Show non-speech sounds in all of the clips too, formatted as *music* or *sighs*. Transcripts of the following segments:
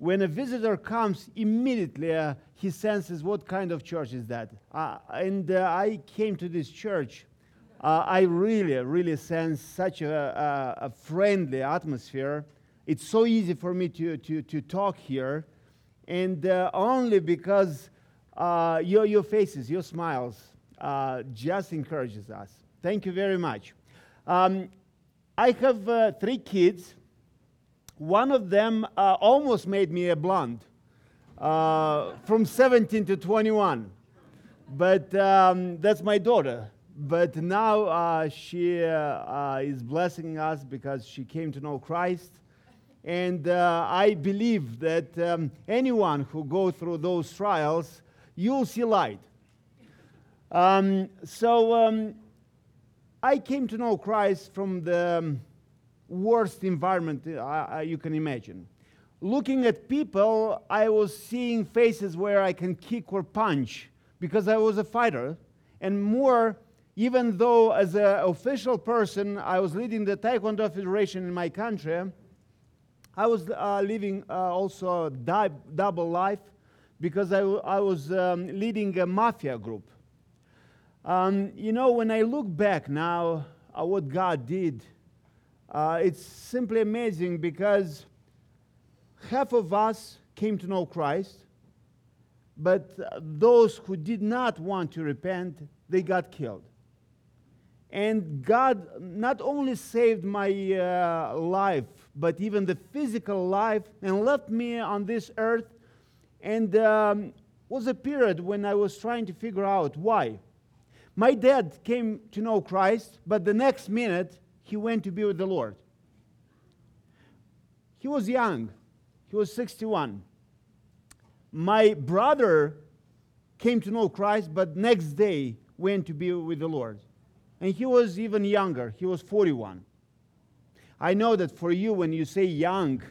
when a visitor comes, immediately uh, he senses what kind of church is that. Uh, and uh, I came to this church. Uh, I really, really sense such a, a, a, friendly atmosphere. It's so easy for me to, to, to talk here, and uh, only because uh, your, your faces, your smiles, just encourages us. Thank you very much. Um, I have three kids one of them uh, almost made me a blonde uh, from 17 to 21. But um, that's my daughter. But now uh, she uh, uh, is blessing us because she came to know Christ. And uh, I believe that um, anyone who goes through those trials, you'll see light. Um, so um, I came to know Christ from the um, worst environment uh, you can imagine. Looking at people, I was seeing faces where I can kick or punch because I was a fighter. And more, even though as an official person, I was leading the Taekwondo Federation in my country, I was uh, living uh, also a di- double life because I, w- I was um, leading a mafia group. Um, you know, when I look back now at what God did uh, it's simply amazing because half of us came to know Christ, but those who did not want to repent, they got killed. And God not only saved my uh, life, but even the physical life, and left me on this earth. And um, was a period when I was trying to figure out why. My dad came to know Christ, but the next minute he went to be with the Lord. He was young, he was 61. My brother came to know Christ, but next day went to be with the Lord. And he was even younger, he was 41. I know that for you, when you say young,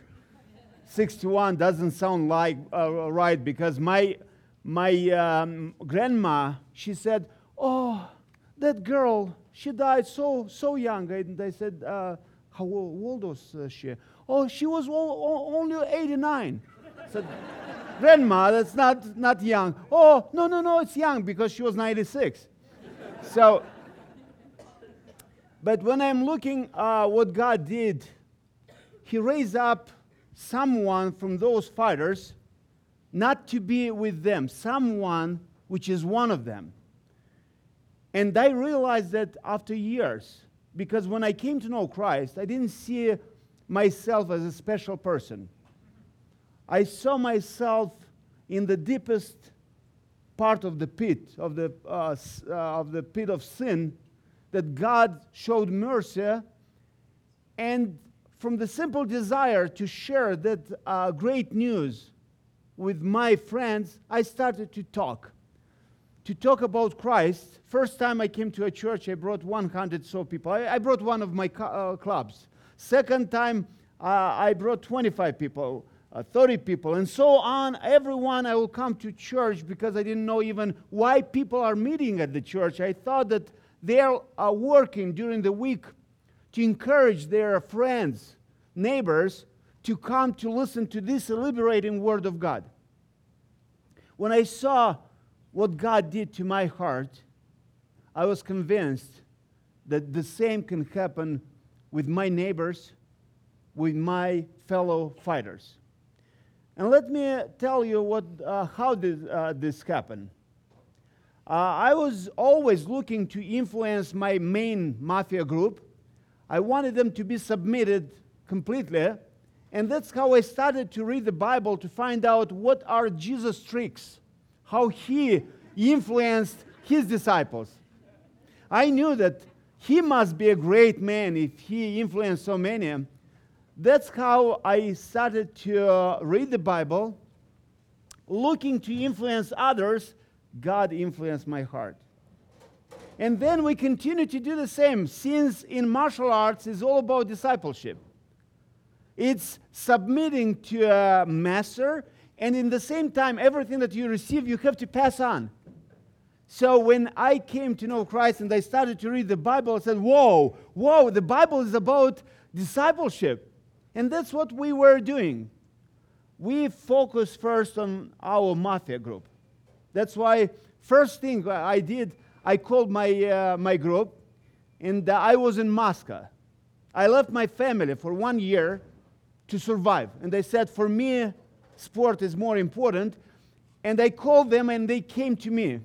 61 doesn't sound like uh, right because my, my um, grandma, she said, Oh, that girl, she died so, so young. And they said, uh, How old was uh, she? Oh, she was only 89. I *laughs* said, Grandma, that's not, not young. Oh, no, no, no, it's young because she was 96. *laughs* so, but when I'm looking uh, what God did, He raised up someone from those fighters not to be with them, someone which is one of them. And I realized that after years, because when I came to know Christ, I didn't see myself as a special person. I saw myself in the deepest part of the pit, of the, uh, uh, of the pit of sin, that God showed mercy. And from the simple desire to share that uh, great news with my friends, I started to talk to talk about Christ. First time I came to a church, I brought 100 so people. I, I brought one of my uh, clubs. Second time, uh, I brought 25 people, uh, 30 people, and so on. Everyone I will come to church because I didn't know even why people are meeting at the church. I thought that they are working during the week to encourage their friends, neighbors, to come to listen to this liberating word of God. When I saw what God did to my heart, I was convinced that the same can happen with my neighbors, with my fellow fighters. And let me tell you what, uh, how did uh, this happen. Uh, I was always looking to influence my main mafia group. I wanted them to be submitted completely. And that's how I started to read the Bible to find out what are Jesus' tricks how he influenced his disciples. I knew that he must be a great man if he influenced so many. That's how I started to uh, read the Bible. Looking to influence others, God influenced my heart. And then we continue to do the same, since in martial arts is all about discipleship. It's submitting to a master and in the same time, everything that you receive, you have to pass on. So when I came to know Christ and I started to read the Bible, I said, Whoa, whoa, the Bible is about discipleship. And that's what we were doing. we focus first on our mafia group. That's why first thing I did, I called my, uh, my group, and uh, I was in Moscow. I left my family for one year to survive. And they said, for me, sport is more important. And I called them, and they came to me,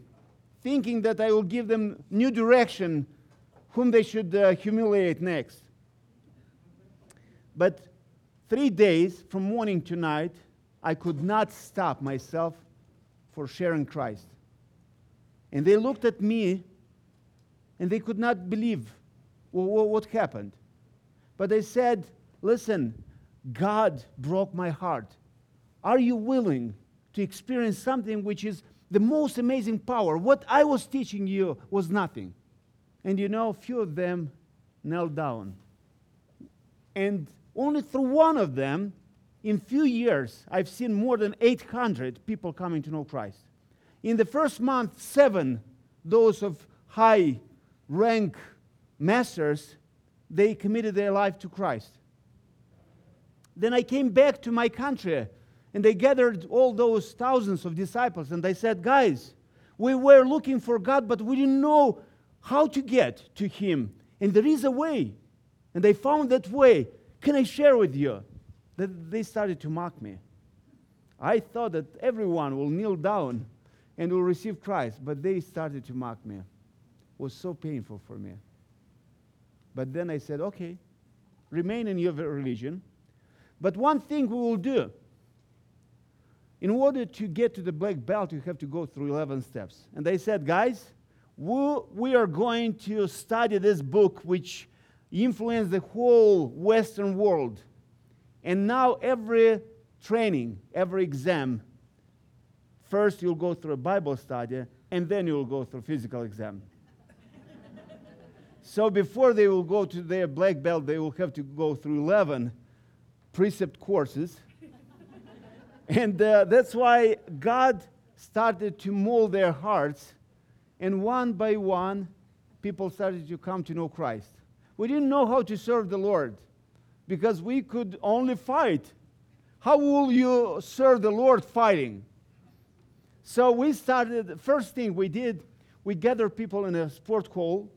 thinking that I will give them new direction, whom they should uh, humiliate next. But three days, from morning to night, I could not stop myself for sharing Christ. And they looked at me and they could not believe what happened. But they said, Listen, God broke my heart. Are you willing to experience something which is the most amazing power? What I was teaching you was nothing. And you know, few of them knelt down. And only through one of them, in few years, I've seen more than 800 people coming to know Christ. In the first month, seven, those of high rank masters, they committed their life to Christ. Then I came back to my country and they gathered all those thousands of disciples and they said, Guys, we were looking for God, but we didn't know how to get to Him. And there is a way. And they found that way. Can I share with you? That they started to mock me. I thought that everyone will kneel down and will receive Christ, but they started to mock me. It was so painful for me. But then I said, okay, remain in your religion. But one thing we will do in order to get to the black belt, you have to go through 11 steps. And they said, guys, we, are going to study this book, which influenced the whole Western world. And now, every training, every exam, first you'll go through a Bible study, and then you'll go through physical exam. *laughs* so before they will go to their black belt, they will have to go through 11 precept courses. And uh, that's why God started to mold their hearts, and one by one, people started to come to know Christ. We didn't know how to serve the Lord because we could only fight. How will you serve the Lord fighting? So we started, the first thing we did, we gathered people in a sport hall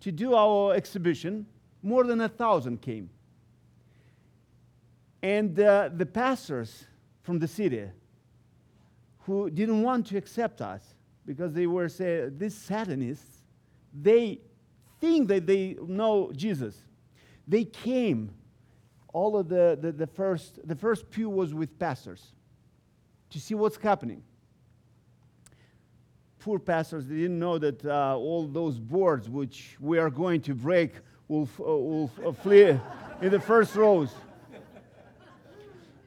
to do our exhibition. More than a thousand came. And uh, the pastors from the city who didn't want to accept us because they were saying, these Satanists, they think that they know Jesus. They came all of the, the, the, first, the first pew was with pastors to see what's happening. Poor pastors, they didn't know that uh, all those boards which we are going to break will, uh, will uh, flee in the first rows.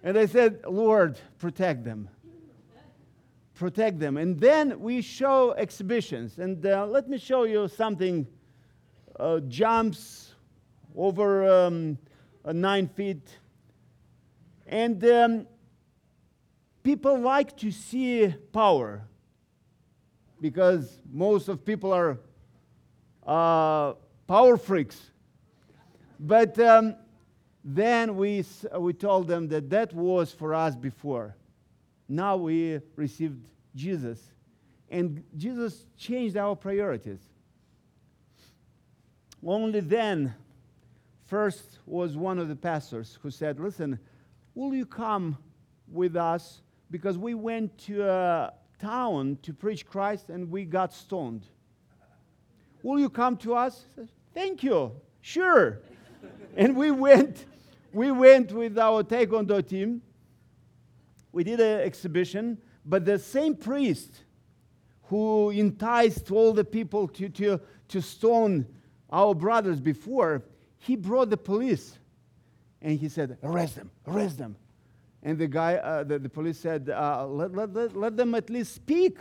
And they said, Lord, protect them. Protect them. And then we show exhibitions. And uh, let me show you something uh, jumps over um, uh, nine feet. And um, people like to see power because most of people are uh, power freaks. But um, then we, we told them that that was for us before. Now we received Jesus. And Jesus changed our priorities. Only then First was one of the pastors who said, Listen, will you come with us? Because we went to a town to preach Christ and we got stoned. Will you come to us? Said, Thank you. Sure. *laughs* and we went, we went with our Taekwondo team. We did an exhibition, but the same priest who enticed all the people to, to, to stone our brothers before, he brought the police and he said, Arrest them, arrest them. And the guy, uh, the, the, police said, uh, let, let, let, let them at least speak.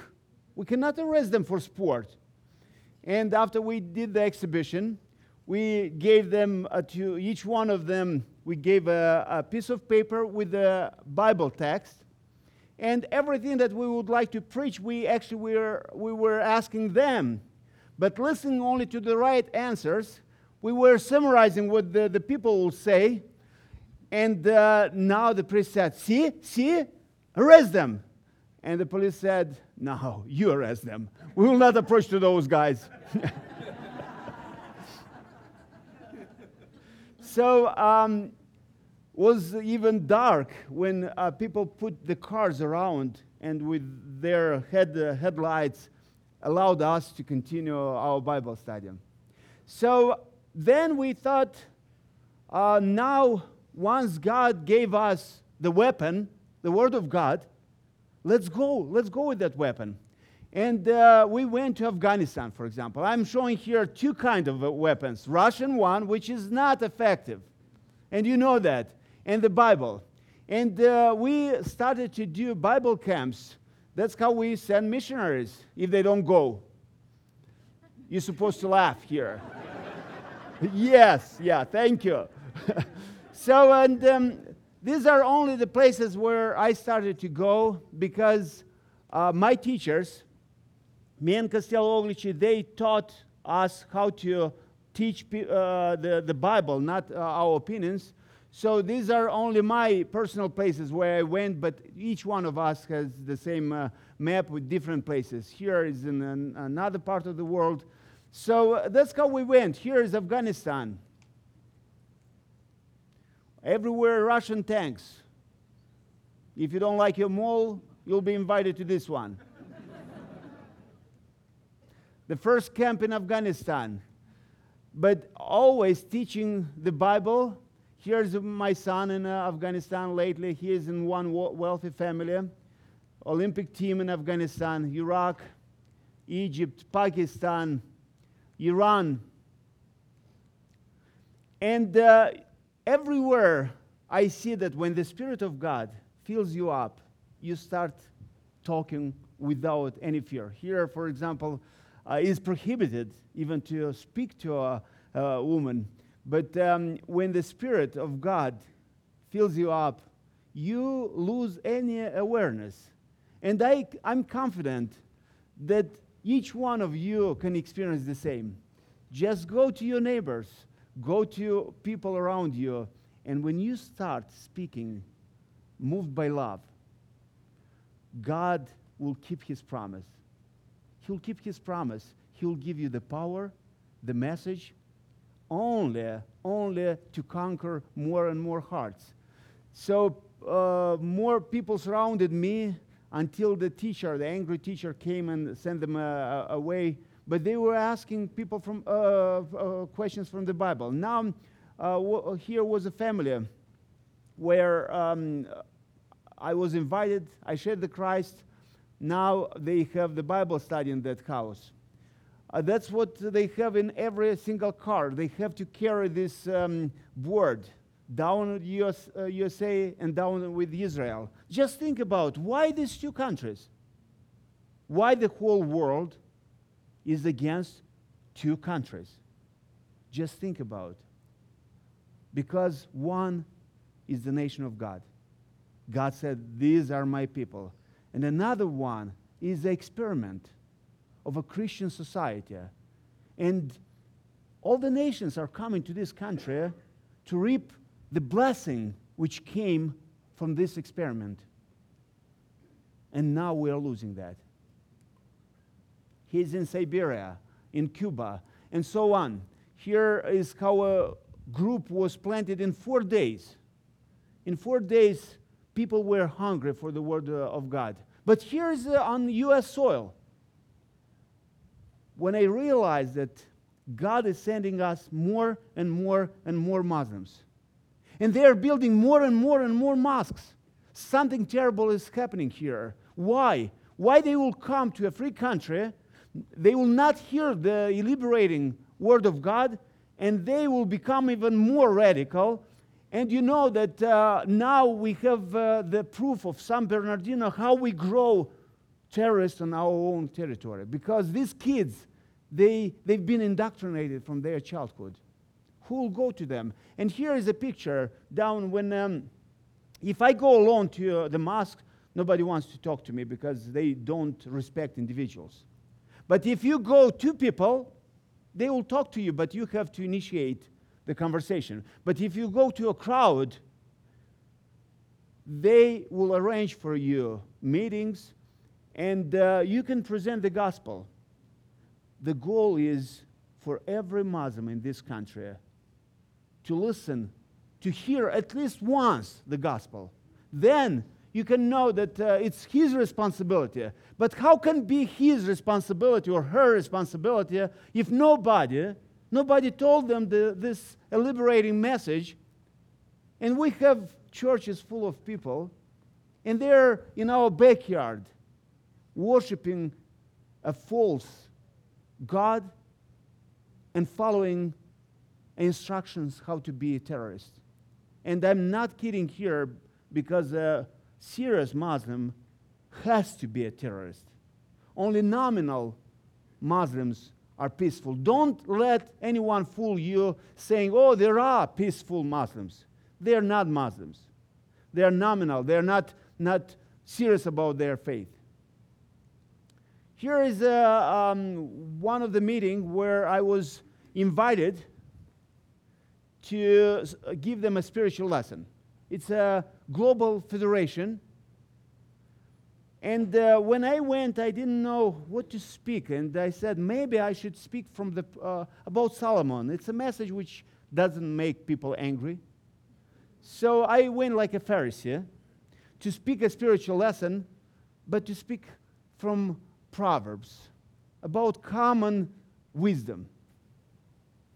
We cannot arrest them for sport. And after we did the exhibition, we gave them uh, to each one of them, we gave a, a piece of paper with the Bible text. And everything that we would like to preach, we actually were, we were asking them. But listening only to the right answers, we were summarizing what the, the people will say. And uh, now the priest said, See, see, arrest them. And the police said, No, you arrest them. We will not approach to those guys. *laughs* so um, was even dark when uh, people put the cars around and with their head, uh, headlights allowed us to continue our Bible study. So then we thought, uh, now once God gave us the weapon, the Word of God, let's go. Let's go with that weapon. And uh, we went to Afghanistan, for example. I'm showing here two kinds of uh, weapons Russian one, which is not effective. And you know that, and the Bible. And uh, we started to do Bible camps. That's how we send missionaries if they don't go. You're supposed to laugh here. *laughs* yes, yeah, thank you. *laughs* so, and um, these are only the places where I started to go because uh, my teachers, me and Costello Oglici, they taught us how to teach uh, the, the Bible, not uh, our opinions. So these are only my personal places where I went, but each one of us has the same uh, map with different places. Here is in an, another part of the world. So uh, that's how we went. Here is Afghanistan. Everywhere Russian tanks. If you don't like your mall, you'll be invited to this one. The first camp in Afghanistan. But always teaching the Bible. Here's my son in uh, Afghanistan lately. He is in one wealthy family. Olympic team in Afghanistan, Iraq, Egypt, Pakistan, Iran. And uh, everywhere I see that when the Spirit of God fills you up, you start talking without any fear. Here, for example, uh, is prohibited even to speak to a, a woman. But um, when the Spirit of God fills you up, you lose any awareness. And I, I'm confident that each one of you can experience the same. Just go to your neighbors Go to people around you, and when you start speaking, moved by love, God will keep his promise. He'll keep his promise. He'll give you the power, the message, only, only to conquer more and more hearts. So uh, more people surrounded me until the teacher, the angry teacher, came and sent them uh, away but they were asking people from uh, uh, questions from the Bible. Now, uh, here was a family where um, I was invited. I shared the Christ. Now they have the Bible study in that house. Uh, that's what they have in every single car. They have to carry this um, board down US, uh, USA and down with Israel. Just think about why these two countries? Why the whole world? is against two countries. Just think about because one is the nation of God. God said, These are my people. And another one is the experiment of a Christian society. And all the nations are coming to this country to reap the blessing which came from this experiment. And now we are losing that. He's in Siberia, in Cuba, and so on. Here is how a group was planted in four days. In four days, people were hungry for the word uh, of God. But here's uh, on U.S. soil. When I realized that God is sending us more and more and more Muslims, and they are building more and more and more mosques, something terrible is happening here. Why? Why they will come to a free country they will not hear the liberating word of God, and they will become even more radical. And you know that uh, now we have uh, the proof of San Bernardino how we grow terrorists on our own territory. Because these kids, they, they've been indoctrinated from their childhood. Who will go to them? And here is a picture down when, um, if I go alone to uh, the mosque, nobody wants to talk to me because they don't respect individuals. But if you go two people, they will talk to you, but you have to initiate the conversation. But if you go to a crowd, they will arrange for you meetings and uh, you can present the gospel. The goal is for every Muslim in this country to listen, to hear at least once the gospel. Then you can know that uh, it's his responsibility. But how can be his responsibility or her responsibility if nobody, nobody told them the, this liberating message? And we have churches full of people, and they're in our backyard worshiping a false God and following instructions how to be a terrorist. And I'm not kidding here because a serious Muslim has to be a terrorist. Only nominal Muslims are peaceful. Don't let anyone fool you saying, oh, there are peaceful Muslims. They are not Muslims. They are nominal. They are not, not serious about their faith. Here is a, um, one of the meetings where I was invited to give them a spiritual lesson. It's a global federation. And uh, when I went, I didn't know what to speak. And I said, maybe I should speak from the, uh, about Solomon. It's a message which doesn't make people angry. So I went like a Pharisee to speak a spiritual lesson, but to speak from Proverbs about common wisdom.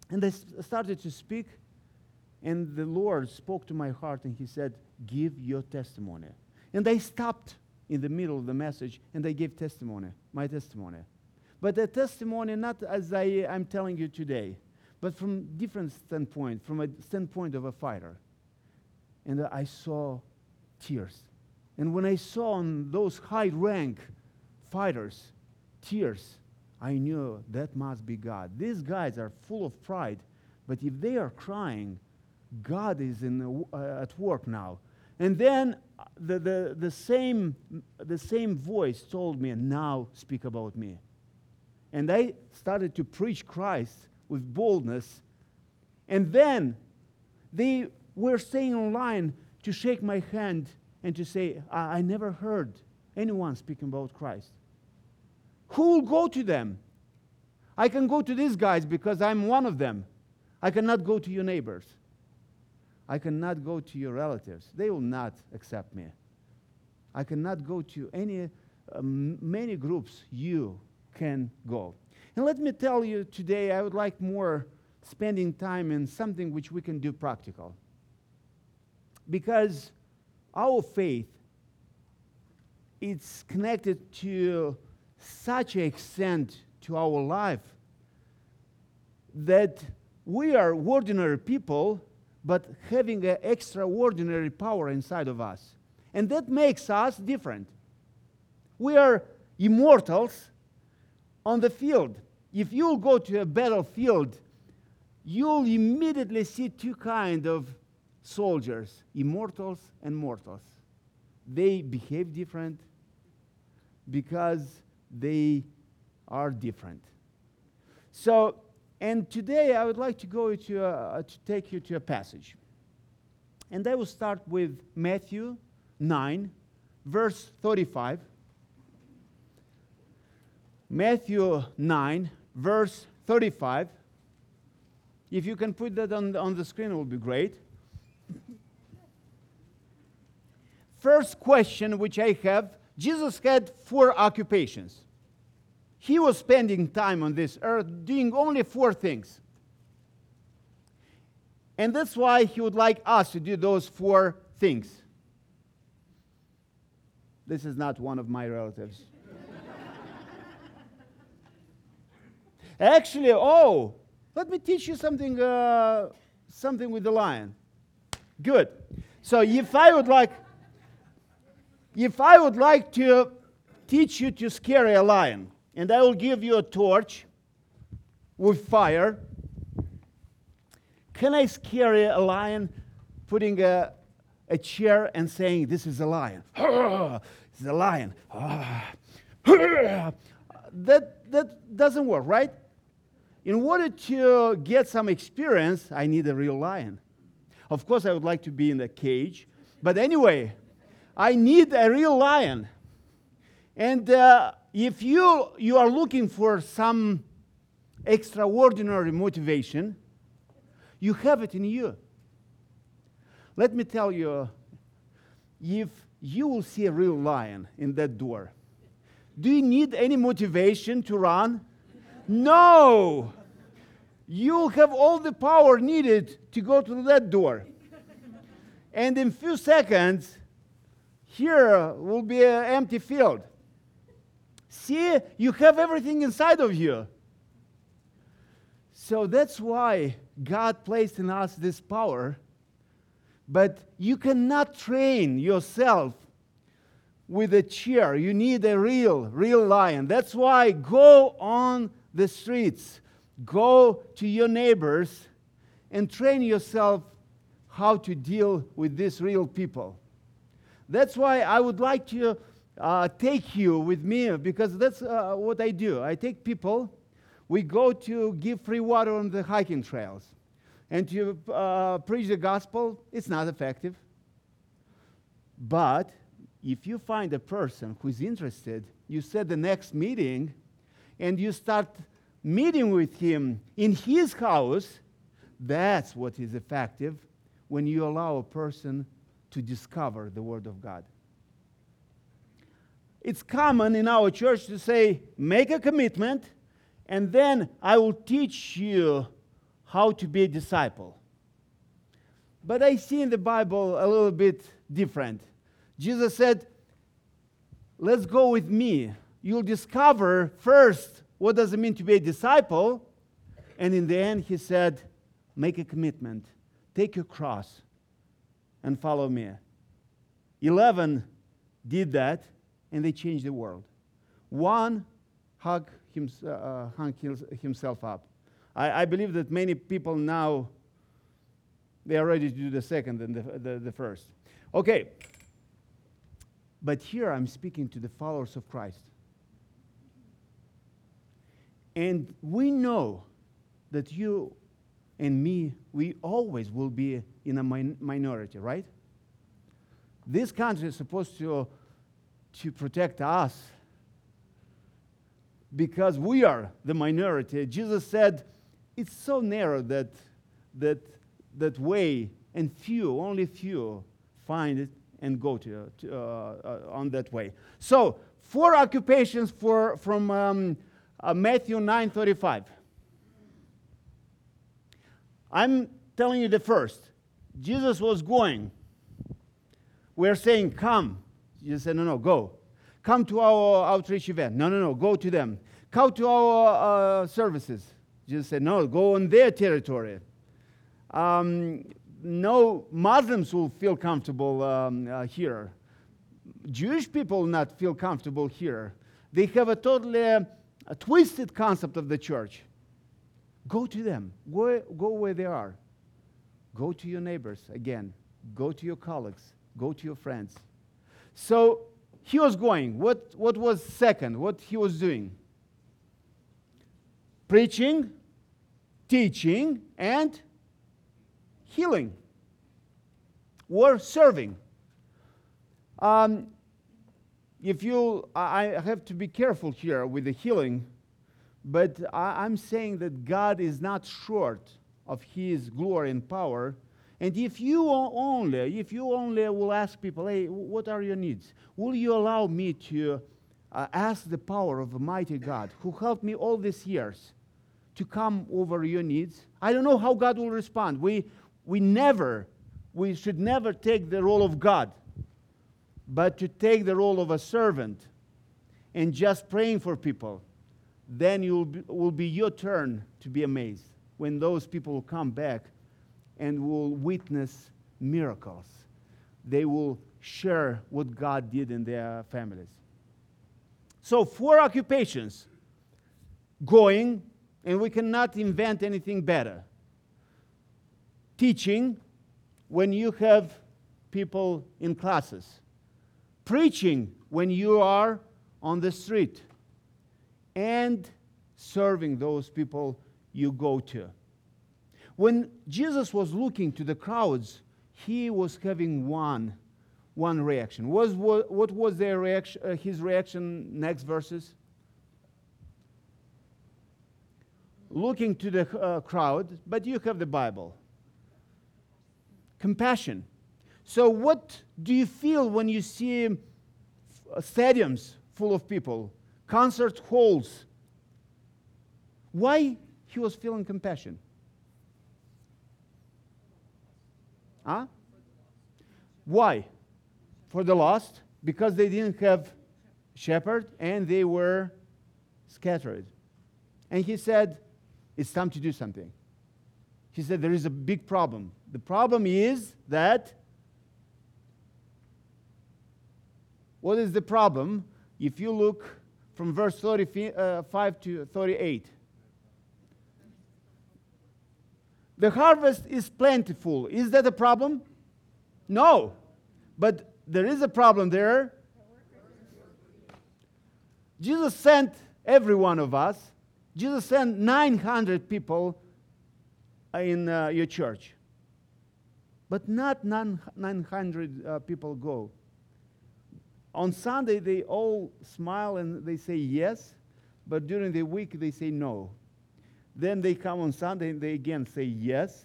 And I started to speak, and the Lord spoke to my heart and He said, Give your testimony. And I stopped in the middle of the message and I gave testimony, my testimony. But the testimony, not as I, am telling you today, but from different standpoint, from a standpoint of a fighter. And I saw tears. And when I saw on those high rank fighters tears, I knew that must be God. These guys are full of pride, but if they are crying, God is in uh, at work now. And then the, the, the, same, the same voice told me, Now speak about me. And I started to preach Christ with boldness. And then they were staying online to shake my hand and to say, I, I never heard anyone speaking about Christ. Who will go to them? I can go to these guys because I'm one of them. I cannot go to your neighbors. I cannot go to your relatives. They will not accept me. I cannot go to any, uh, many groups you can go. And let me tell you today, I would like more spending time in something which we can do practical. Because our faith it's connected to such an extent to our life that we are ordinary people, but having an extraordinary power inside of us. And that makes us different. We are immortals on the field. If you go to a battlefield, you'll immediately see two kinds of soldiers immortals and mortals. They behave different because they are different. So, and today I would like to go to, a, uh, uh, to take you to a passage. And I will start with Matthew 9, verse 35. Matthew 9, verse 35. If you can put that on on the screen, it will be great. First question which I have Jesus had four occupations. He was spending time on this earth doing only four things. And that's why he would like us to do those four things. This is not one of my relatives. *laughs* Actually, oh, let me teach you something, uh, something with the lion. Good. So if I would like, if I would like to teach you to scare a lion, and I will give you a torch with fire, can I scare a lion putting a, a chair and saying, This is a lion? *laughs* Is a lion. *sighs* that, that doesn't work, right? In order to get some experience, I need a real lion. Of course, I would like to be in a cage, but anyway, I need a real lion. And uh, if you, you are looking for some extraordinary motivation, you have it in you. Let me tell you if you will see a real lion in that door, do you need any motivation to run? No! You'll have all the power needed to go to that door. And in few seconds, here will be an empty field. See, you have everything inside of you. So that's why God placed in us this power. But you cannot train yourself with a chair. You need a real, real lion. That's why go on the streets, go to your neighbors, and train yourself how to deal with these real people. That's why I would like to uh, take you with me because that's uh, what I do. I take people, we go to give free water on the hiking trails and to uh, preach the gospel. It's not effective. But if you find a person who's interested, you set the next meeting and you start meeting with him in his house, that's what is effective when you allow a person to discover the Word of God. It's common in our church to say, make a commitment, and then I will teach you how to be a disciple. But I see in the Bible a little bit different. Jesus said, Let's go with me. You'll discover first what does it mean to be a disciple. And in the end, he said, Make a commitment, take your cross, and follow me. Eleven did that, and they changed the world. One hung, him, uh, hung himself up. I, I, believe that many people now they are ready to do the second and the, the, the first. Okay, but here I'm speaking to the followers of Christ. And we know that you and me, we always will be in a min- minority, right? This country is supposed to, to protect us because we are the minority. Jesus said, it's so narrow that, that, that way, and few, only few, find it and go to, to uh, uh, on that way. So, four occupations for, from um, uh, Matthew 9:35. I'm telling you the first. Jesus was going. We're saying, "Come." Jesus say, "No, no, go. Come to our outreach event." No, no, no, go to them. Come to our uh, services. Jesus say, "No, go on their territory." Um, no Muslims will feel comfortable um, uh, here. Jewish people not feel comfortable here. They have a totally uh, a twisted concept of the church. Go to them. Go, go where they are. Go to your neighbors again. Go to your colleagues. Go to your friends. So he was going. What, what was second? What he was doing? Preaching, teaching, and healing or serving. Um, if you, I have to be careful here with the healing, but I, I'm saying that God is not short of His glory and power. And if you only, if you only will ask people, hey, what are your needs? Will you allow me to uh, ask the power of a mighty God who helped me all these years to come over your needs? I don't know how God will respond. We, we never, we should never take the role of God but to take the role of a servant and just praying for people, then it will be, will be your turn to be amazed when those people will come back and will witness miracles. They will share what God did in their families. So, four occupations going, and we cannot invent anything better. Teaching, when you have people in classes preaching when you are on the street, and serving those people you go to. When Jesus was looking to the crowds, he was having one, one reaction. Was, what, what was their reaction, uh, his reaction next verses? Looking to the uh, crowd, but you have the Bible. Compassion. So, what do you feel when you see uh, stadiums full of people, concert halls? Why he was feeling compassion? Huh? Why? For the lost? Because they didn't have shepherd and they were scattered. And he said, It's time to do something. He said, There is a big problem. The problem is that. What is the problem? If you look from verse 35 uh, to 38. The harvest is plentiful. Is that a problem? No. But there is a problem there. Jesus sent every one of us. Jesus sent 900 people in uh, your church. But not 900 uh, people go. On Sunday, they all smile and they say yes, but during the week, they say no. Then they come on Sunday and they again say yes.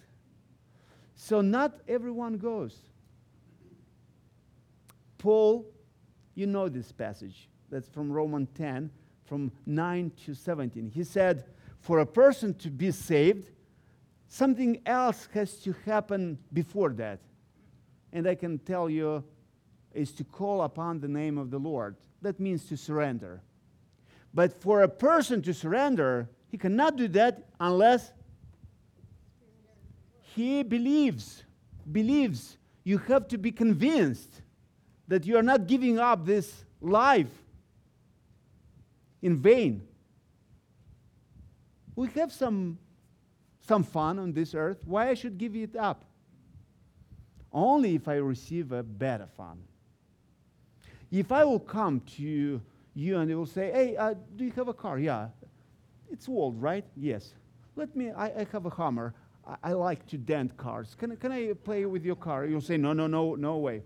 So not everyone goes. Paul, you know this passage. That's from Romans 10, from 9 to 17. He said, For a person to be saved, something else has to happen before that. And I can tell you, is to call upon the name of the Lord. That means to surrender. But for a person to surrender, he cannot do that unless he believes. Believes. You have to be convinced that you are not giving up this life in vain. We have some, some fun on this earth. Why I should give it up? Only if I receive a better fun. If I will come to you and they will say, hey, uh, do you have a car? Yeah. It's old, right? Yes. Let me, I, I have a hammer. I, I, like to dent cars. Can, can I play with your car? You'll say, no, no, no, no way.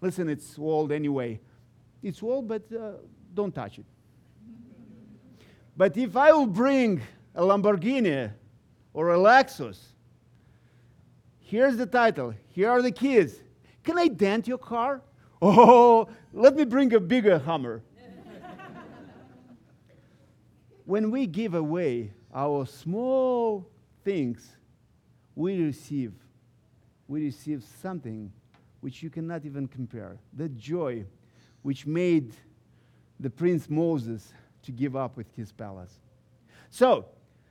Listen, it's old anyway. It's old, but uh, don't touch it. but if I will bring a Lamborghini or a Lexus, here's the title. Here are the keys. Can I dent your car? *laughs* Oh, let me bring a bigger Hummer when we give away our small things, we receive, we receive something which you cannot even compare. The joy which made the prince Moses to give up with his palace. So,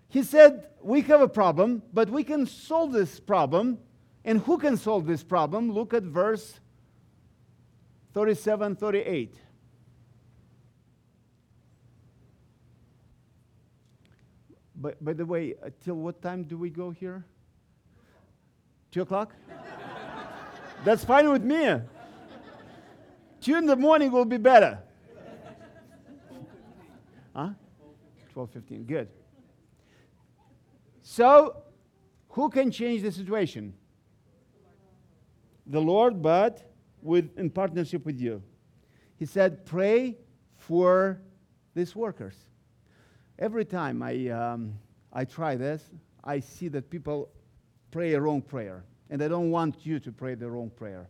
he said, We have a problem, but we can solve this problem. And who can solve this problem? Look at verse 37 38. But by the way, uh, till what time do we go here? Two o'clock? *laughs* That's fine with me. Two in the morning will be better. Huh? 12:15. Good. So, who can change the situation? The Lord, but with in partnership with you. He said, "Pray for these workers." Every time I, um, I try this, I see that people pray a wrong prayer. And I don't want you to pray the wrong prayer.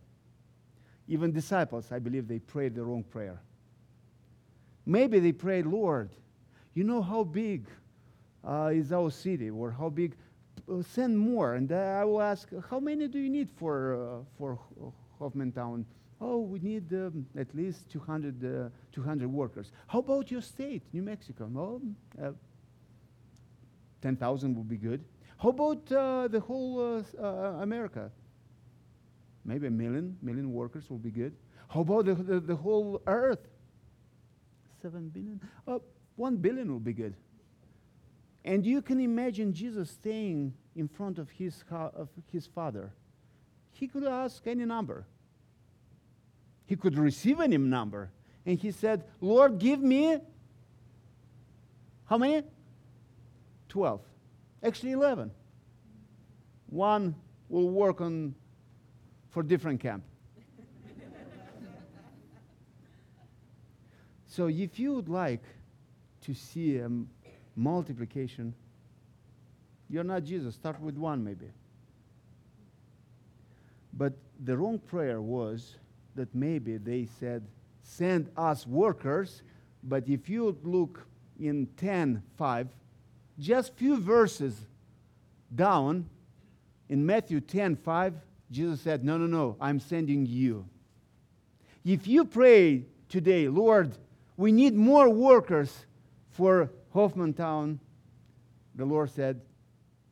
Even disciples, I believe they prayed the wrong prayer. Maybe they prayed, Lord, you know how big uh, is our city, or how big, uh, send more. And I will ask, how many do you need for, uh, for Hoffmantown? Oh, we need um, at least 200, uh, 200 workers. How about your state, New Mexico? No, uh, 10,000 would be good. How about uh, the whole uh, uh, America? Maybe a million, million workers will be good. How about the, the, the whole earth? Seven billion? Oh, one billion will be good. And you can imagine Jesus staying in front of his, of his father. He could ask any number. He could receive any number. And he said, Lord, give me how many? 12. Actually, 11. One will work on for different camp. *laughs* So if you would like to see a m- multiplication, you're not Jesus. Start with one, maybe. But the wrong prayer was that maybe they said, send us workers. But if you look in 10 5, just few verses down, in Matthew 10 5, Jesus said, No, no, no, I'm sending you. If you pray today, Lord, we need more workers for Hoffmantown, the Lord said,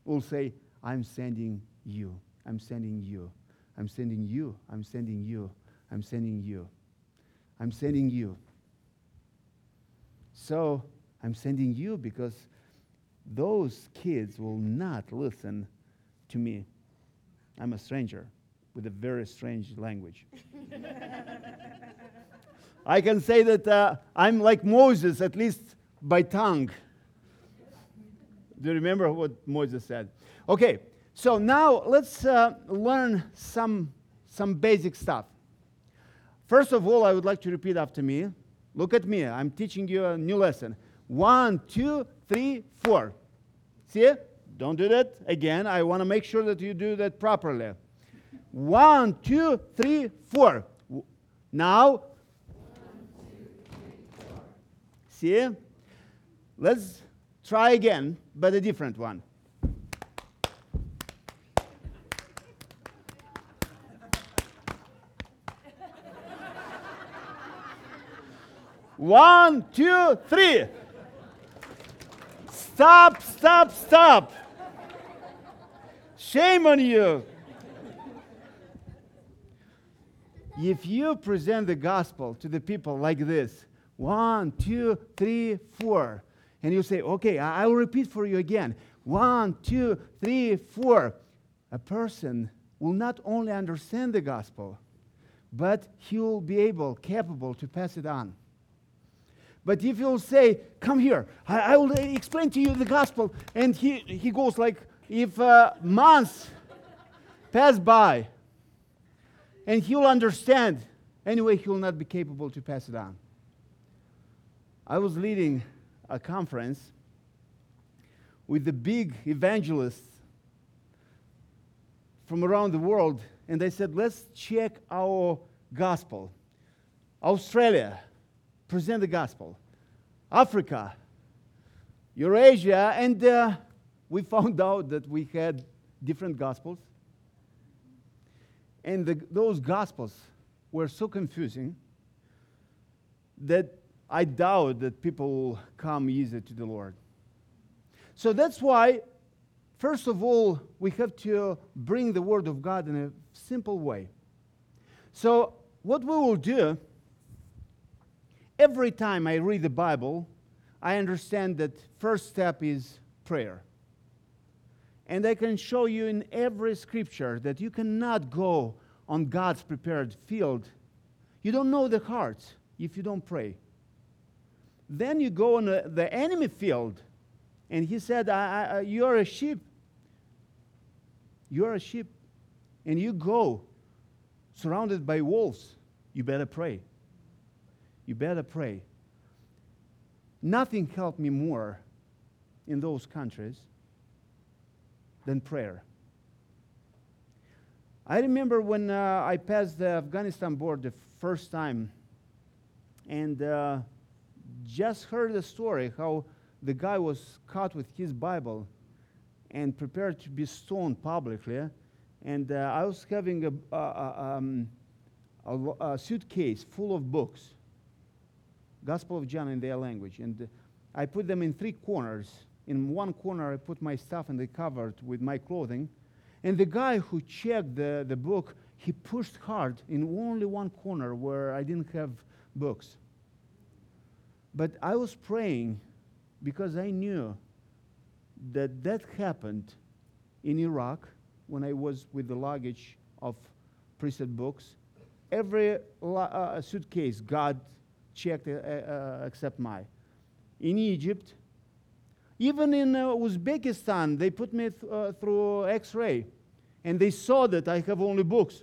will say, I'm sending you. I'm sending you. I'm sending you. I'm sending you. I'm sending you. I'm sending you. So I'm sending you because those kids will not listen to me. I'm a stranger with a very strange language. *laughs* I can say that uh, I'm like Moses, at least by tongue. Do you remember what Moses said? Okay, so now let's uh, learn some, some basic stuff. First of all, I would like to repeat after me. Look at me. I'm teaching you a new lesson. One, two, three, four. See? Don't do that again. I want to make sure that you do that properly. One, two, three, four. Now, see? Let's try again, but a different one. One, two, three. Stop, stop, stop. Shame on you. If you present the gospel to the people like this one, two, three, four, and you say, okay, I will repeat for you again one, two, three, four, a person will not only understand the gospel, but he will be able, capable to pass it on. But if you'll say, Come here, I, I will explain to you the gospel, and he, he goes like, if uh, months pass by, and he'll understand, anyway, he will not be capable to pass it on. I was leading a conference with the big evangelists from around the world, and they said, Let's check our gospel. Australia, present the gospel. Africa, Eurasia, and uh, we found *laughs* out that we had different gospels. And the, those gospels were so confusing that I doubt that people will come easy to the Lord. So that's why, first of all, we have to bring the Word of God in a simple way. So, what we will do every time I read the Bible, I understand that first step is prayer. And I can show you in every scripture that you cannot go on God's prepared field. You don't know the heart if you don't pray. Then you go on the, the enemy field, and he said, I, I, uh, You're a sheep. You're a sheep. And you go surrounded by wolves. You better pray you better pray. Nothing helped me more in those countries than prayer. I remember when uh, I passed the Afghanistan border the first time and uh, just heard the story how the guy was caught with his Bible and prepared to be stoned publicly. And uh, I was having a, a, um, a, a suitcase full of books. Gospel of John in their language. And I put them in three corners. In one corner, I put my stuff and they covered with my clothing. And the guy who checked the, the book, he pushed hard in only one corner where I didn't have books. But I was praying because I knew that that happened in Iraq when I was with the luggage of priesthood books. Every uh, suitcase, God checked except my. In Egypt, even in uh, Uzbekistan, they put me th- uh, through x ray and they saw that I have only books.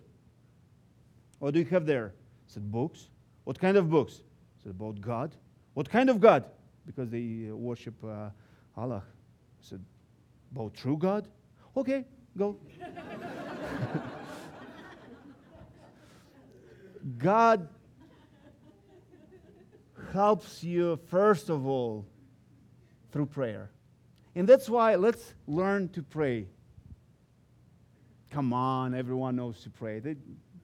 What do you have there? I said, Books? What kind of books? I said, About God. What kind of God? Because they uh, worship uh, Allah. I said, About true God? Okay, go. *laughs* God helps you, first of all, through prayer. And that's why let's learn to pray. Come on, everyone knows to pray. They,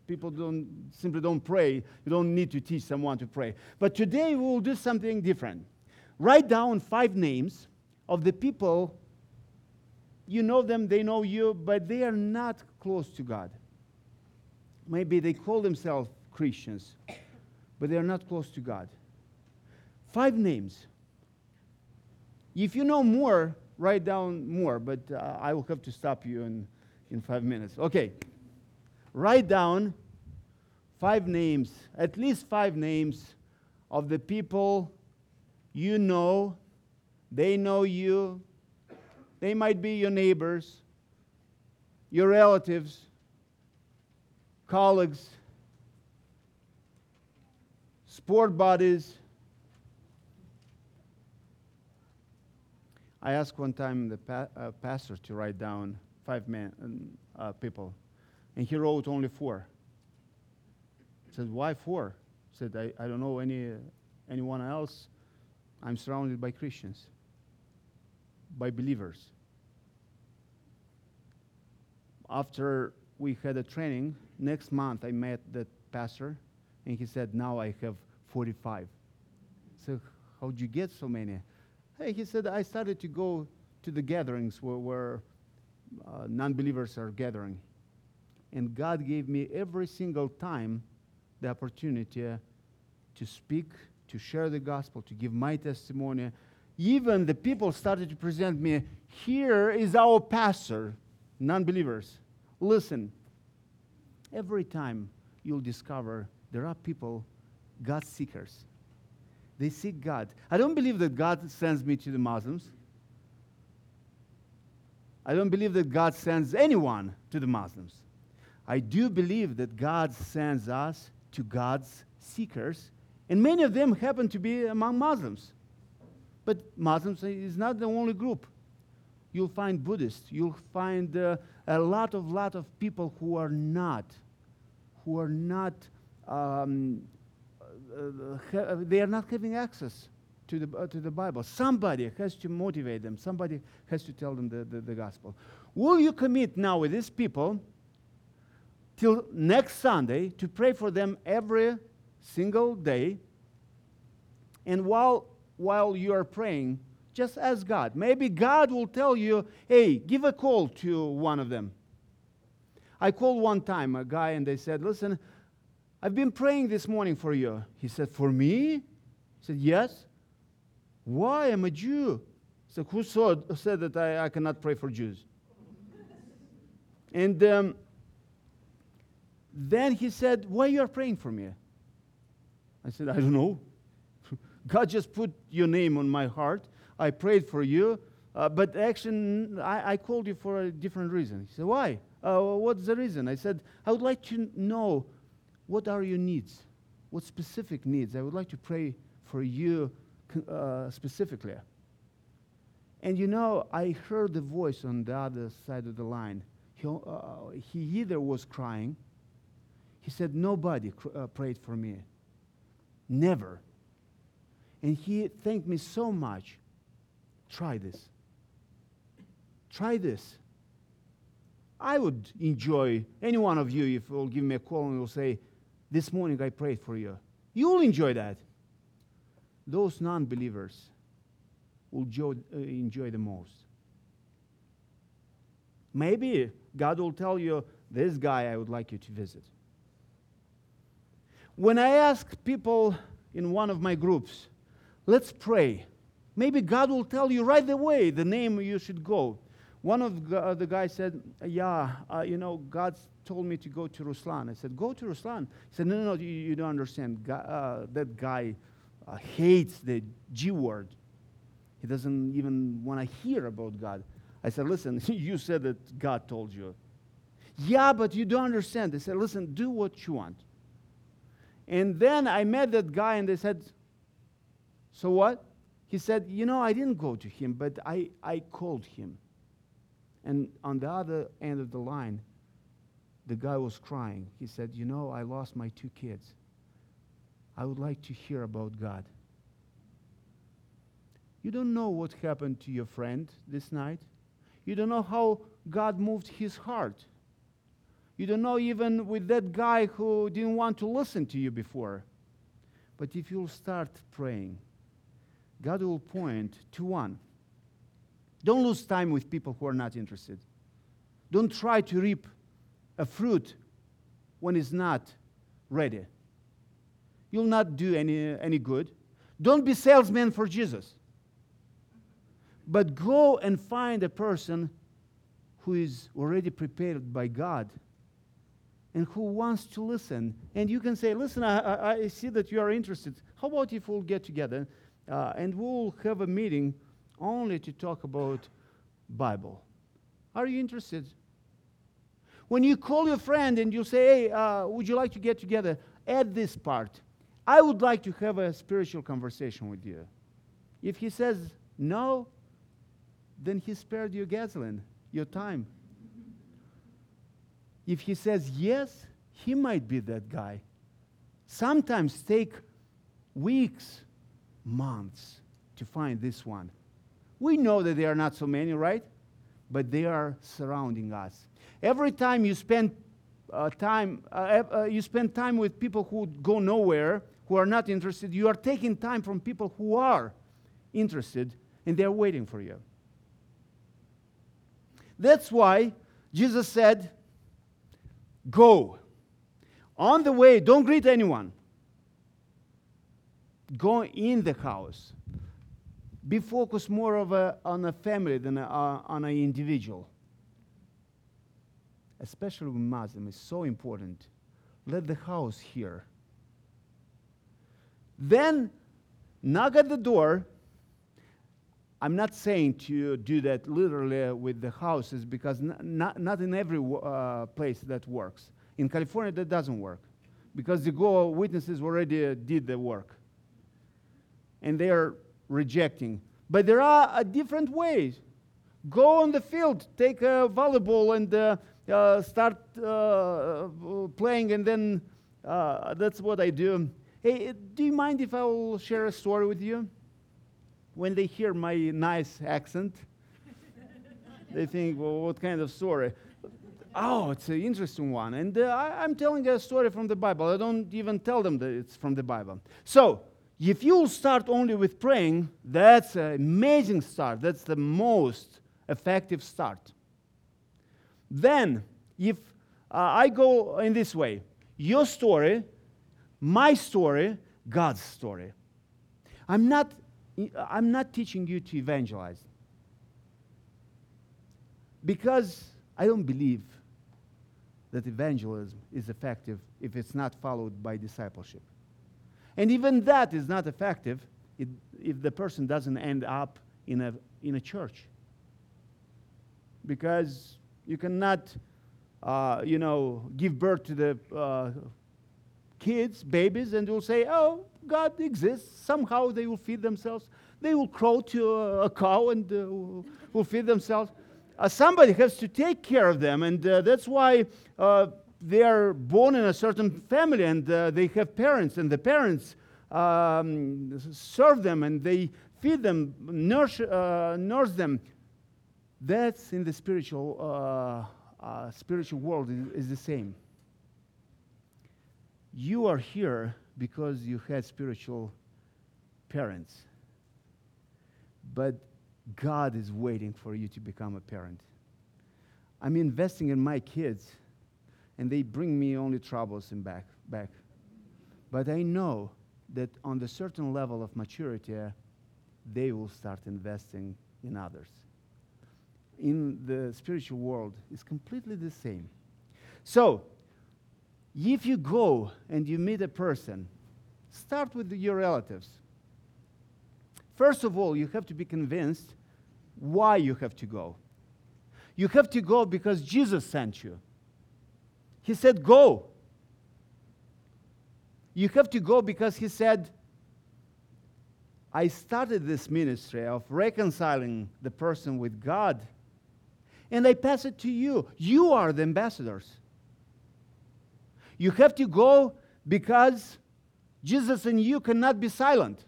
people don't simply don't pray. You don't need to teach someone to pray. But today we will do something different. Write down five names of the people you know them, they know you, but they are not close to God. Maybe they call themselves Christians, but they are not close to God. Five names. If you know more, write down more, but uh, I will have to stop you in, in five minutes. Okay. Write down five names, at least five names of the people you know, they know you, they might be your neighbors, your relatives, colleagues, sport buddies. I asked one time the pa- uh, pastor to write down five men, uh, people, and he wrote only four. I said, Why four? He said, I, I don't know any, anyone else. I'm surrounded by Christians, by believers. After we had a training, next month I met that pastor, and he said, Now I have 45. So, how'd you get so many? Hey, he said, I started to go to the gatherings where, where uh, non believers are gathering. And God gave me every single time the opportunity to speak, to share the gospel, to give my testimony. Even the people started to present me here is our pastor, non believers. Listen, every time you'll discover there are people, God seekers. They seek God. I don't believe that God sends me to the Muslims. I don't believe that God sends anyone to the Muslims. I do believe that God sends us to God's seekers, and many of them happen to be among Muslims. But Muslims is not the only group. You'll find Buddhists. You'll find uh, a lot of lot of people who are not, who are not, um, uh, ha- they are not having access to the, uh, to the Bible. Somebody has to motivate them. Somebody has to tell them the, the, the gospel. Will you commit now with these people till next Sunday to pray for them every single day? And while, while you are praying, just ask God. Maybe God will tell you, hey, give a call to one of them. I called one time a guy and they said, listen, I've been praying this morning for you. He said, for me? He said, yes. Why? I'm a Jew. He said, who saw, said that I, I cannot pray for Jews? and um, then he said, why are you are praying for me? I said, I don't know. *laughs* God just put your name on my heart. I prayed for you, uh, but actually, I, I, called you for a different reason. He said, Why? Uh, what's the reason? I said, I would like to know what are your needs? What specific needs? I would like to pray for you uh, specifically. And you know, I heard the voice on the other side of the line. He, uh, he either was crying, he said, Nobody cr- uh, prayed for me. Never. And he thanked me so much. Try this. Try this. I would enjoy any one of you if you will give me a call and will say, This morning I prayed for you. You'll enjoy that. Those non believers will uh, enjoy the most. Maybe God will tell you, This guy I would like you to visit. When I ask people in one of my groups, let's pray. Maybe God will tell you right away the name you should go. One of the, guys said, Yeah, uh, you know, God told me to go to Ruslan. I said, Go to Ruslan. He said, No, no, no, you, you don't understand. God, uh, that guy uh, hates the G word. He doesn't even want to hear about God. I said, Listen, *laughs* you said that God told you. Yeah, but you don't understand. They said, Listen, do what you want. And then I met that guy and they said, So what? He said, You know, I didn't go to him, but I, I called him. And on the other end of the line, the guy was crying. He said, You know, I lost my two kids. I would like to hear about God. You don't know what happened to your friend this night. You don't know how God moved his heart. You don't know even with that guy who didn't want to listen to you before. But if you'll start praying, God will point to one. Don't lose time with people who are not interested. Don't try to reap a fruit when it's not ready. You'll not do any, any good. Don't be salesman for Jesus. But go and find a person who is already prepared by God and who wants to listen. And you can say, Listen, I, I, I see that you are interested. How about if we'll get together uh, and we'll have a meeting only to talk about Bible? Are you interested? When you call your friend and you say, Hey, uh, would you like to get together? Add this part. I would like to have a spiritual conversation with you. If he says no, then he spared you gasoline, your time. If he says yes, he might be that guy. Sometimes take weeks, months to find this one. We know that there are not so many, right? But they are surrounding us. Every time you spend uh, time, uh, uh, you spend time with people who go nowhere, who are not interested. You are taking time from people who are interested, and they're waiting for you. That's why Jesus said, Go. On the way, don't greet anyone. Go in the house. Be focused more of a, on a family than a, on an individual. Especially with Muslim, it's so important. Let the house hear. Then knock at the door. I'm not saying to do that literally with the houses because n- not, not in every uh, place that works. In California, that doesn't work because the Go witnesses already uh, did the work and they are rejecting. But there are uh, different ways. Go on the field, take a volleyball and uh, uh, start uh, playing, and then that's what I do. Hey, do you mind if I will share a story with you? When they hear my nice accent, *laughs* they think, well, what kind of story? Oh, it's an interesting one. And uh, I, am telling a story from the Bible. I don't even tell them that it's from the Bible. So, if you start only with praying, that's an amazing start. That's the most effective start. Then, if uh, I go in this way, your story my story, God's story. I'm not, I'm not teaching you to evangelize because I don't believe that evangelism is effective if it's not followed by discipleship. And even that is not effective if, the person doesn't end up in a, in a church. Because you cannot, uh, you know, give birth to the uh, kids, babies, and you'll say, Oh, God exists. Somehow they will feed themselves. They will crawl to a, a cow and uh, will feed themselves. Uh, somebody has to take care of them, and uh, that's why uh, they are born in a certain family and uh, they have parents, and the parents um, serve them and they feed them, nurse, uh, nurse them. That's in the spiritual, spiritual world is, is the same you are here because you had spiritual parents. But God is waiting for you to become a parent. I'm investing in my kids, and they bring me only troubles and back, back. But I know that on the certain level of maturity, they will start investing in others. In the spiritual world, it's completely the same. So, if you go and you meet a person, start with your relatives. First of all, you have to be convinced why you have to go. You have to go because Jesus sent you. He said, Go. You have to go because He said, I started this ministry of reconciling the person with God, and I pass it to you. You are the ambassadors. You have to go because Jesus and you cannot be silent.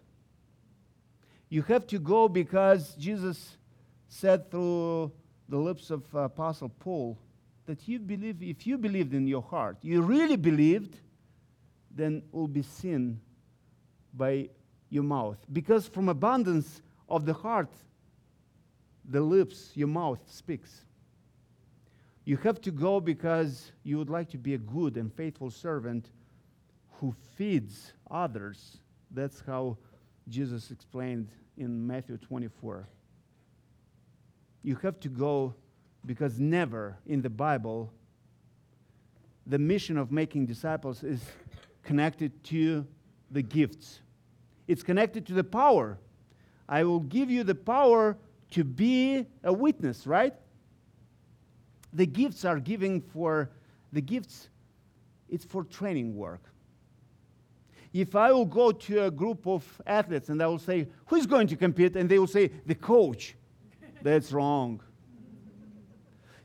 You have to go because Jesus said through the lips of uh, Apostle Paul that you believe, if you believed in your heart, you really believed, then will be seen by your mouth. Because from abundance of the heart, the lips, your mouth speaks. You have to go because you would like to be a good and faithful servant who feeds others. That's how Jesus explained in Matthew 24. You have to go because never in the Bible the mission of making disciples is connected to the gifts. It's connected to the power. I will give you the power to be a witness, right? The gifts are giving for the gifts, it's for training work. If I will go to a group of athletes and I will say, Who's going to compete? And they will say, The coach. That's wrong.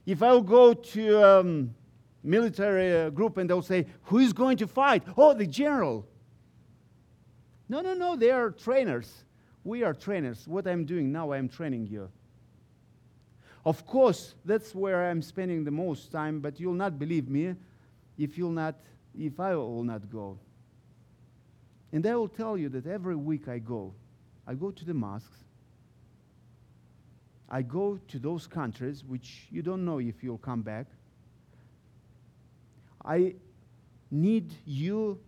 If I will go to a um, military uh, group and they'll say, Who is going to fight? Oh, the general. No, no, no, they are trainers. We are trainers. What I'm doing now, I'm training you. Of course, that's where I'm spending the most time, but you'll not believe me if you'll not, if I will not go. And I will tell you that every week I go, I go to the mosques, I go to those countries which you don't know if you'll come back. I need you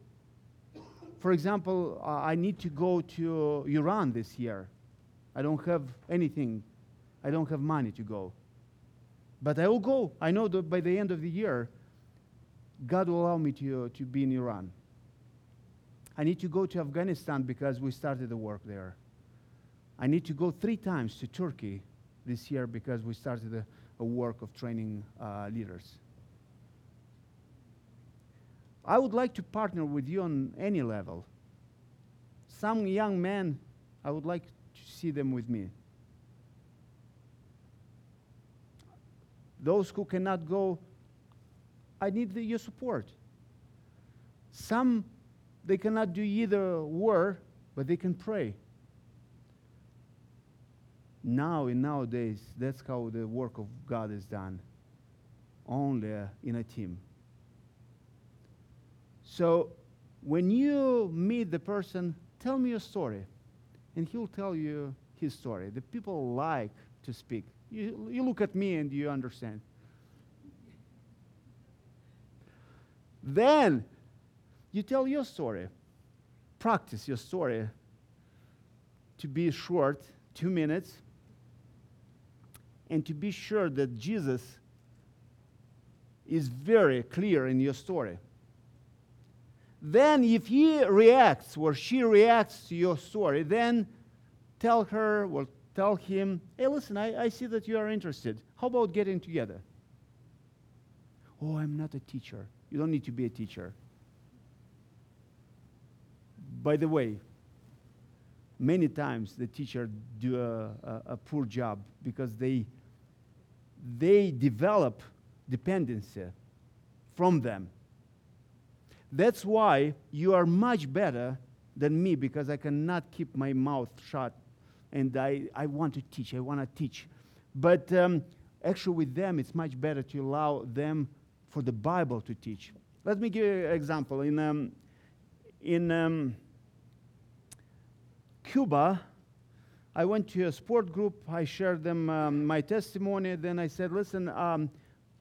for example, uh, I need to go to Iran this year. I don't have anything. I don't have money to go. But I will go. I know that by the end of the year, God will allow me to, to be in Iran. I need to go to Afghanistan because we started the work there. I need to go three times to Turkey this year because we started a, a work of training uh, leaders. I would like to partner with you on any level. Some young men, I would like to see them with me. Those who cannot go, I need the, your support. Some, they cannot do either war, but they can pray. Now, in nowadays, that's how the work of God is done, only uh, in a team. So when you meet the person, tell me your story. And he'll tell you his story. The people like to speak. You, you look at me and you understand. Then you tell your story. Practice your story to be short, two minutes, and to be sure that Jesus is very clear in your story. Then, if he reacts or she reacts to your story, then tell her or tell him, hey, listen, I, I see that you are interested. How about getting together? Oh, I'm not a teacher. You don't need to be a teacher. By the way, many times the teacher do a, a, a poor job because they, they develop dependency from them that's why you are much better than me because I cannot keep my mouth shut and I, I want to teach. I want to teach. But um, actually, with them, it's much better to allow them for the Bible to teach. Let me give you an example. In, um, in um, Cuba, I went to a sport group. I shared them um, my testimony. Then I said, listen, um,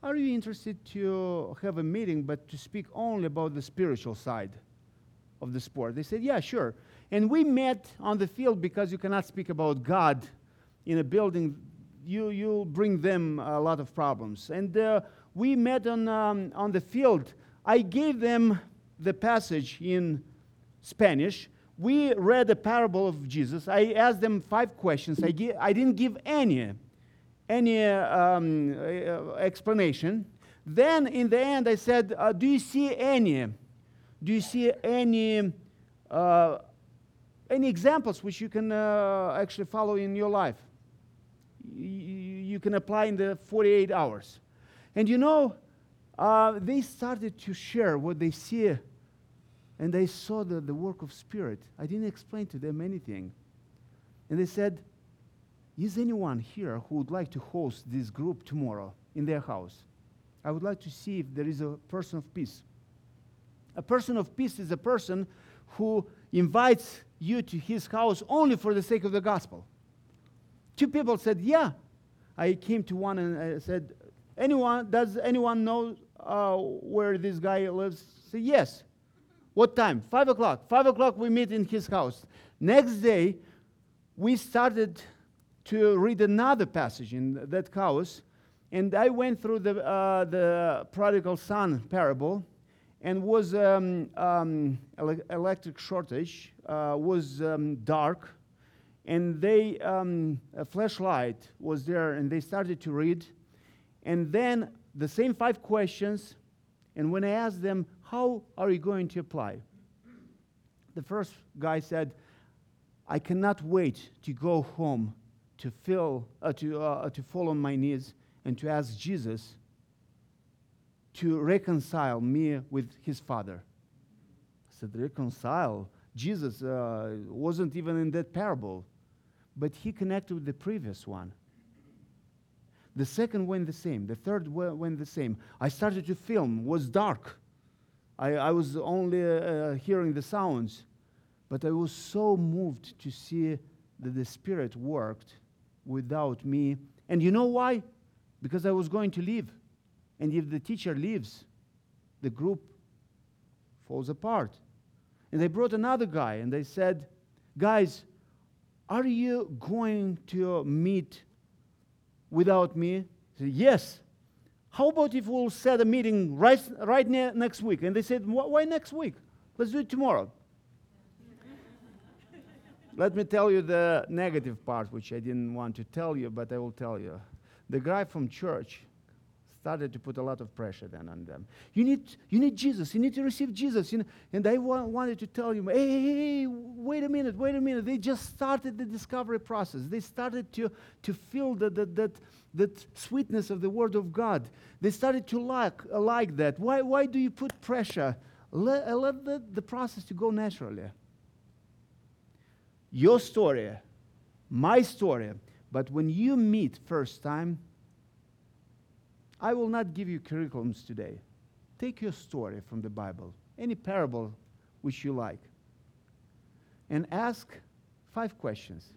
are you interested to have a meeting, but to speak only about the spiritual side of the sport? They said, Yeah, sure. And we met on the field because you cannot speak about God in a building. You, you'll bring them a lot of problems. And uh, we met on, um, on the field. I gave them the passage in Spanish. We read the parable of Jesus. I asked them five questions. I, I didn't give any any um, uh, explanation. Then in the end, I said, uh, Do you see any? Do you see any uh, any examples which you can uh, actually follow in your life. You, you can apply in the 48 hours. And you know, uh, they started to share what they see and they saw the, the work of Spirit. I didn't explain to them anything. And they said, Is anyone here who would like to host this group tomorrow in their house? I would like to see if there is a person of peace. A person of peace is a person who invites you to his house only for the sake of the gospel. Two people said, Yeah. I came to one and I said, Anyone, does anyone know uh, where this guy lives? Say, Yes. What time? Five o'clock. Five o'clock we meet in his house. Next day, we started to read another passage in that house, and I went through the, uh, the prodigal son parable, and was um, um, ele- electric shortage, uh, was um, dark, and they um, a flashlight was there, and they started to read, and then the same five questions, and when I asked them, "How are you going to apply?" The first guy said, "I cannot wait to go home to feel uh, to uh, to fall on my knees and to ask Jesus." to reconcile me with his father. I said, Reconcile? Jesus uh, wasn't even in that parable, but he connected with the previous one. The second went the same. The third went the same. I started to film. was dark. I, I was only uh, uh, hearing the sounds, but I was so moved to see that the Spirit worked without me. And you know why? Because I was going to leave. And if the teacher leaves, the group falls apart. And they brought another guy and they said, Guys, are you going to meet without me? Said, yes. How about if we'll set a meeting right, right ne- next week? And they said, Why next week? Let's do it tomorrow. *laughs* Let me tell you the negative part, which I didn't want to tell you, but I will tell you. The guy from church started to put a lot of pressure then on them. You need, you need Jesus. You need to receive Jesus. You know? And I wa- wanted to tell you, hey, hey, hey, wait a minute, wait a minute. They just started the discovery process. They started to, to feel that, that, that, that sweetness of the Word of God. They started to like, like that. Why, why do you put pressure? Let, uh, let the, the process to go naturally. Your story, my story, but when you meet first time, I will not give you curriculums today. Take your story from the Bible, any parable which you like, and ask five questions.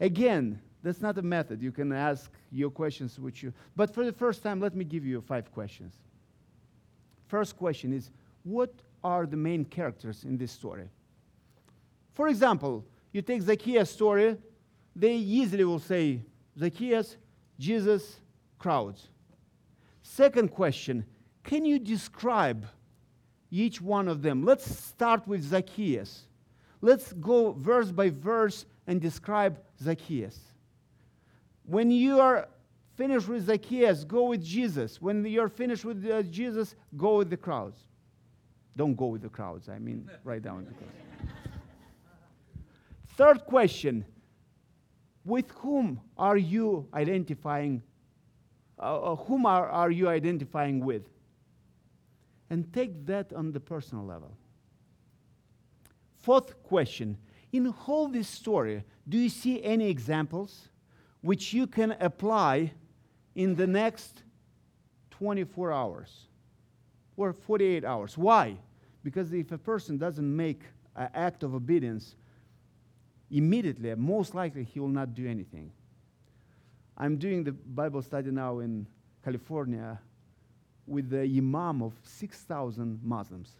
Again, that's not a method. You can ask your questions which you but for the first time, let me give you five questions. First question is what are the main characters in this story? For example, you take Zacchaeus' story, they easily will say Zacchaeus, Jesus, crowds. Second question Can you describe each one of them? Let's start with Zacchaeus. Let's go verse by verse and describe Zacchaeus. When you are finished with Zacchaeus, go with Jesus. When you're finished with uh, Jesus, go with the crowds. Don't go with the crowds, I mean, *laughs* write down the crowds. Third question With whom are you identifying uh, uh, whom are, are you identifying with? And take that on the personal level. Fourth question In all this story, do you see any examples which you can apply in the next 24 hours or 48 hours? Why? Because if a person doesn't make an act of obedience immediately, most likely he will not do anything. I'm doing the Bible study now in California with the imam of 6,000 Muslims.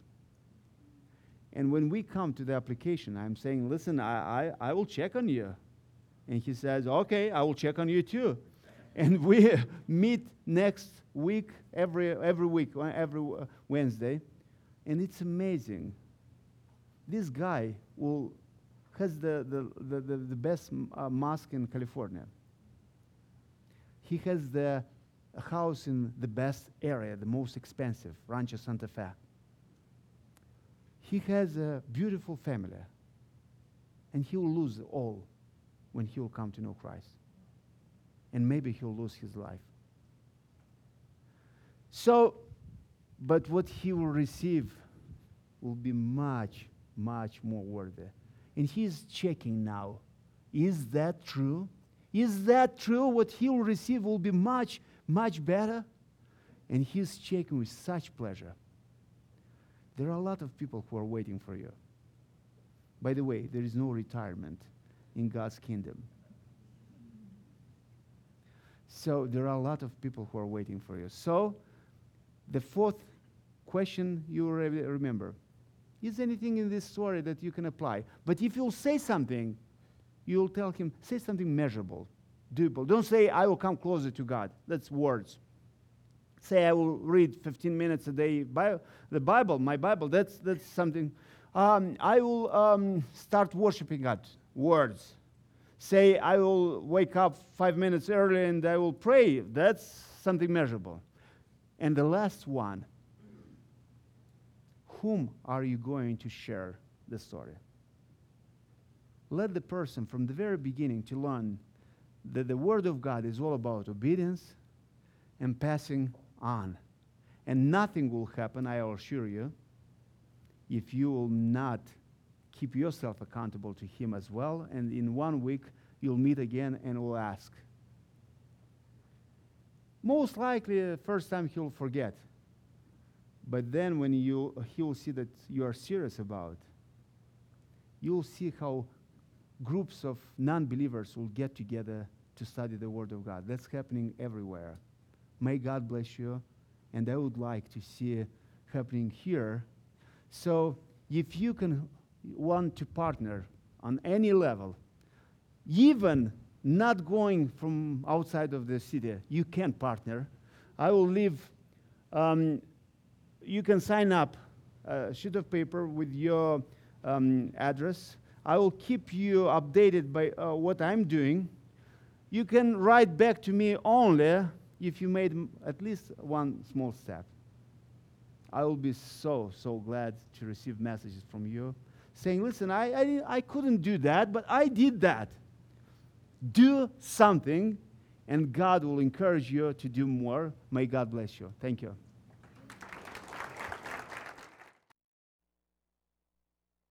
And when we come to the application, I'm saying, listen, I, I, I will check on you. And he says, okay, I will check on you too. *laughs* And we *laughs* meet next week, every, every week, uh, every Wednesday. And it's amazing. This guy will, has the, the, the, the, the best uh, mosque in California. He has the house in the best area, the most expensive, Rancho Santa Fe. He has a beautiful family. And he will lose all when he will come to know Christ. And maybe he'll lose his life. So, but what he will receive will be much, much more worthy. And he's checking now. Is that true? Is that true? What he will receive will be much, much better? And he's checking with such pleasure. There are a lot of people who are waiting for you. By the way, there is no retirement in God's kingdom. So there are a lot of people who are waiting for you. So the fourth question you remember is anything in this story that you can apply? But if you'll say something, you'll tell him, say something measurable, doable. Don't say, I will come closer to God. That's words. Say, I will read 15 minutes a day. The Bible, my Bible, that's, that's something. Um, I will um, start worshiping God. Words. Say, I will wake up five minutes early and I will pray. That's something measurable. And the last one whom are you going to share the story? Let the person from the very beginning to learn that the Word of God is all about obedience and passing on. And nothing will happen, I assure you, if you will not keep yourself accountable to Him as well. And in one week, you'll meet again and will ask. Most likely, the first time he'll forget. But then when you, he will see that you are serious about, you'll see how groups of non-believers will get together to study the Word of God. That's happening everywhere. May God bless you. And I would like to see happening here. So if you can want to partner on any level, even not going from outside of the city, you can partner. I will leave um, you can sign up a sheet of paper with your um, address. I will keep you updated by uh, what I'm doing. You can write back to me only if you made at least one small step. I will be so, so glad to receive messages from you saying, listen, I, I, I couldn't do that, but I did that. Do something, and God will encourage you to do more. May God bless you. Thank you.